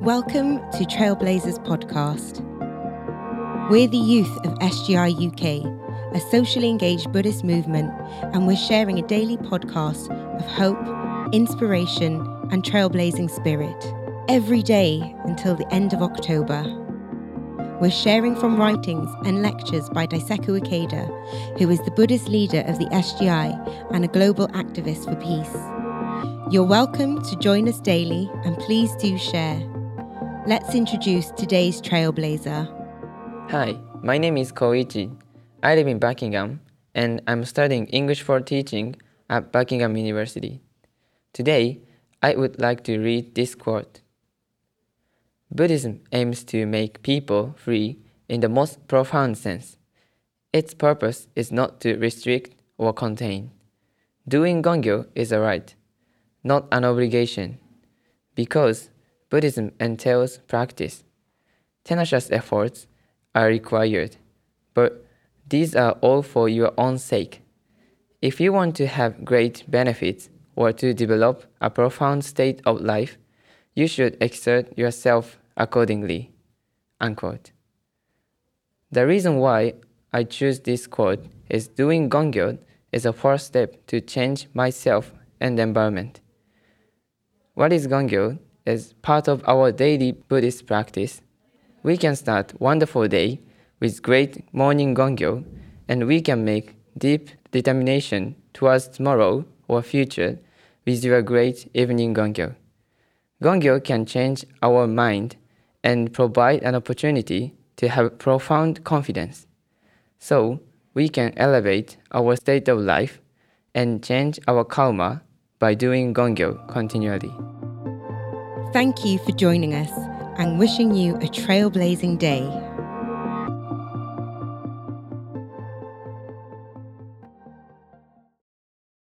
Welcome to Trailblazers Podcast. We're the youth of SGI UK, a socially engaged Buddhist movement, and we're sharing a daily podcast of hope, inspiration, and trailblazing spirit every day until the end of October. We're sharing from writings and lectures by Daisaku Ikeda, who is the Buddhist leader of the SGI and a global activist for peace. You're welcome to join us daily and please do share. Let's introduce today's trailblazer. Hi, my name is Koichi. I live in Buckingham and I'm studying English for teaching at Buckingham University. Today, I would like to read this quote Buddhism aims to make people free in the most profound sense. Its purpose is not to restrict or contain. Doing Gongyo is a right, not an obligation, because Buddhism entails practice. Tenacious efforts are required, but these are all for your own sake. If you want to have great benefits or to develop a profound state of life, you should exert yourself accordingly. Unquote. The reason why I choose this quote is doing Gongyo is a first step to change myself and the environment. What is Gongyo is part of our daily Buddhist practice. We can start wonderful day with great morning gongyo, and we can make deep determination towards tomorrow or future with your great evening gongyo. Gongyo can change our mind and provide an opportunity to have profound confidence. So we can elevate our state of life and change our karma by doing gongyo continually. Thank you for joining us and wishing you a trailblazing day.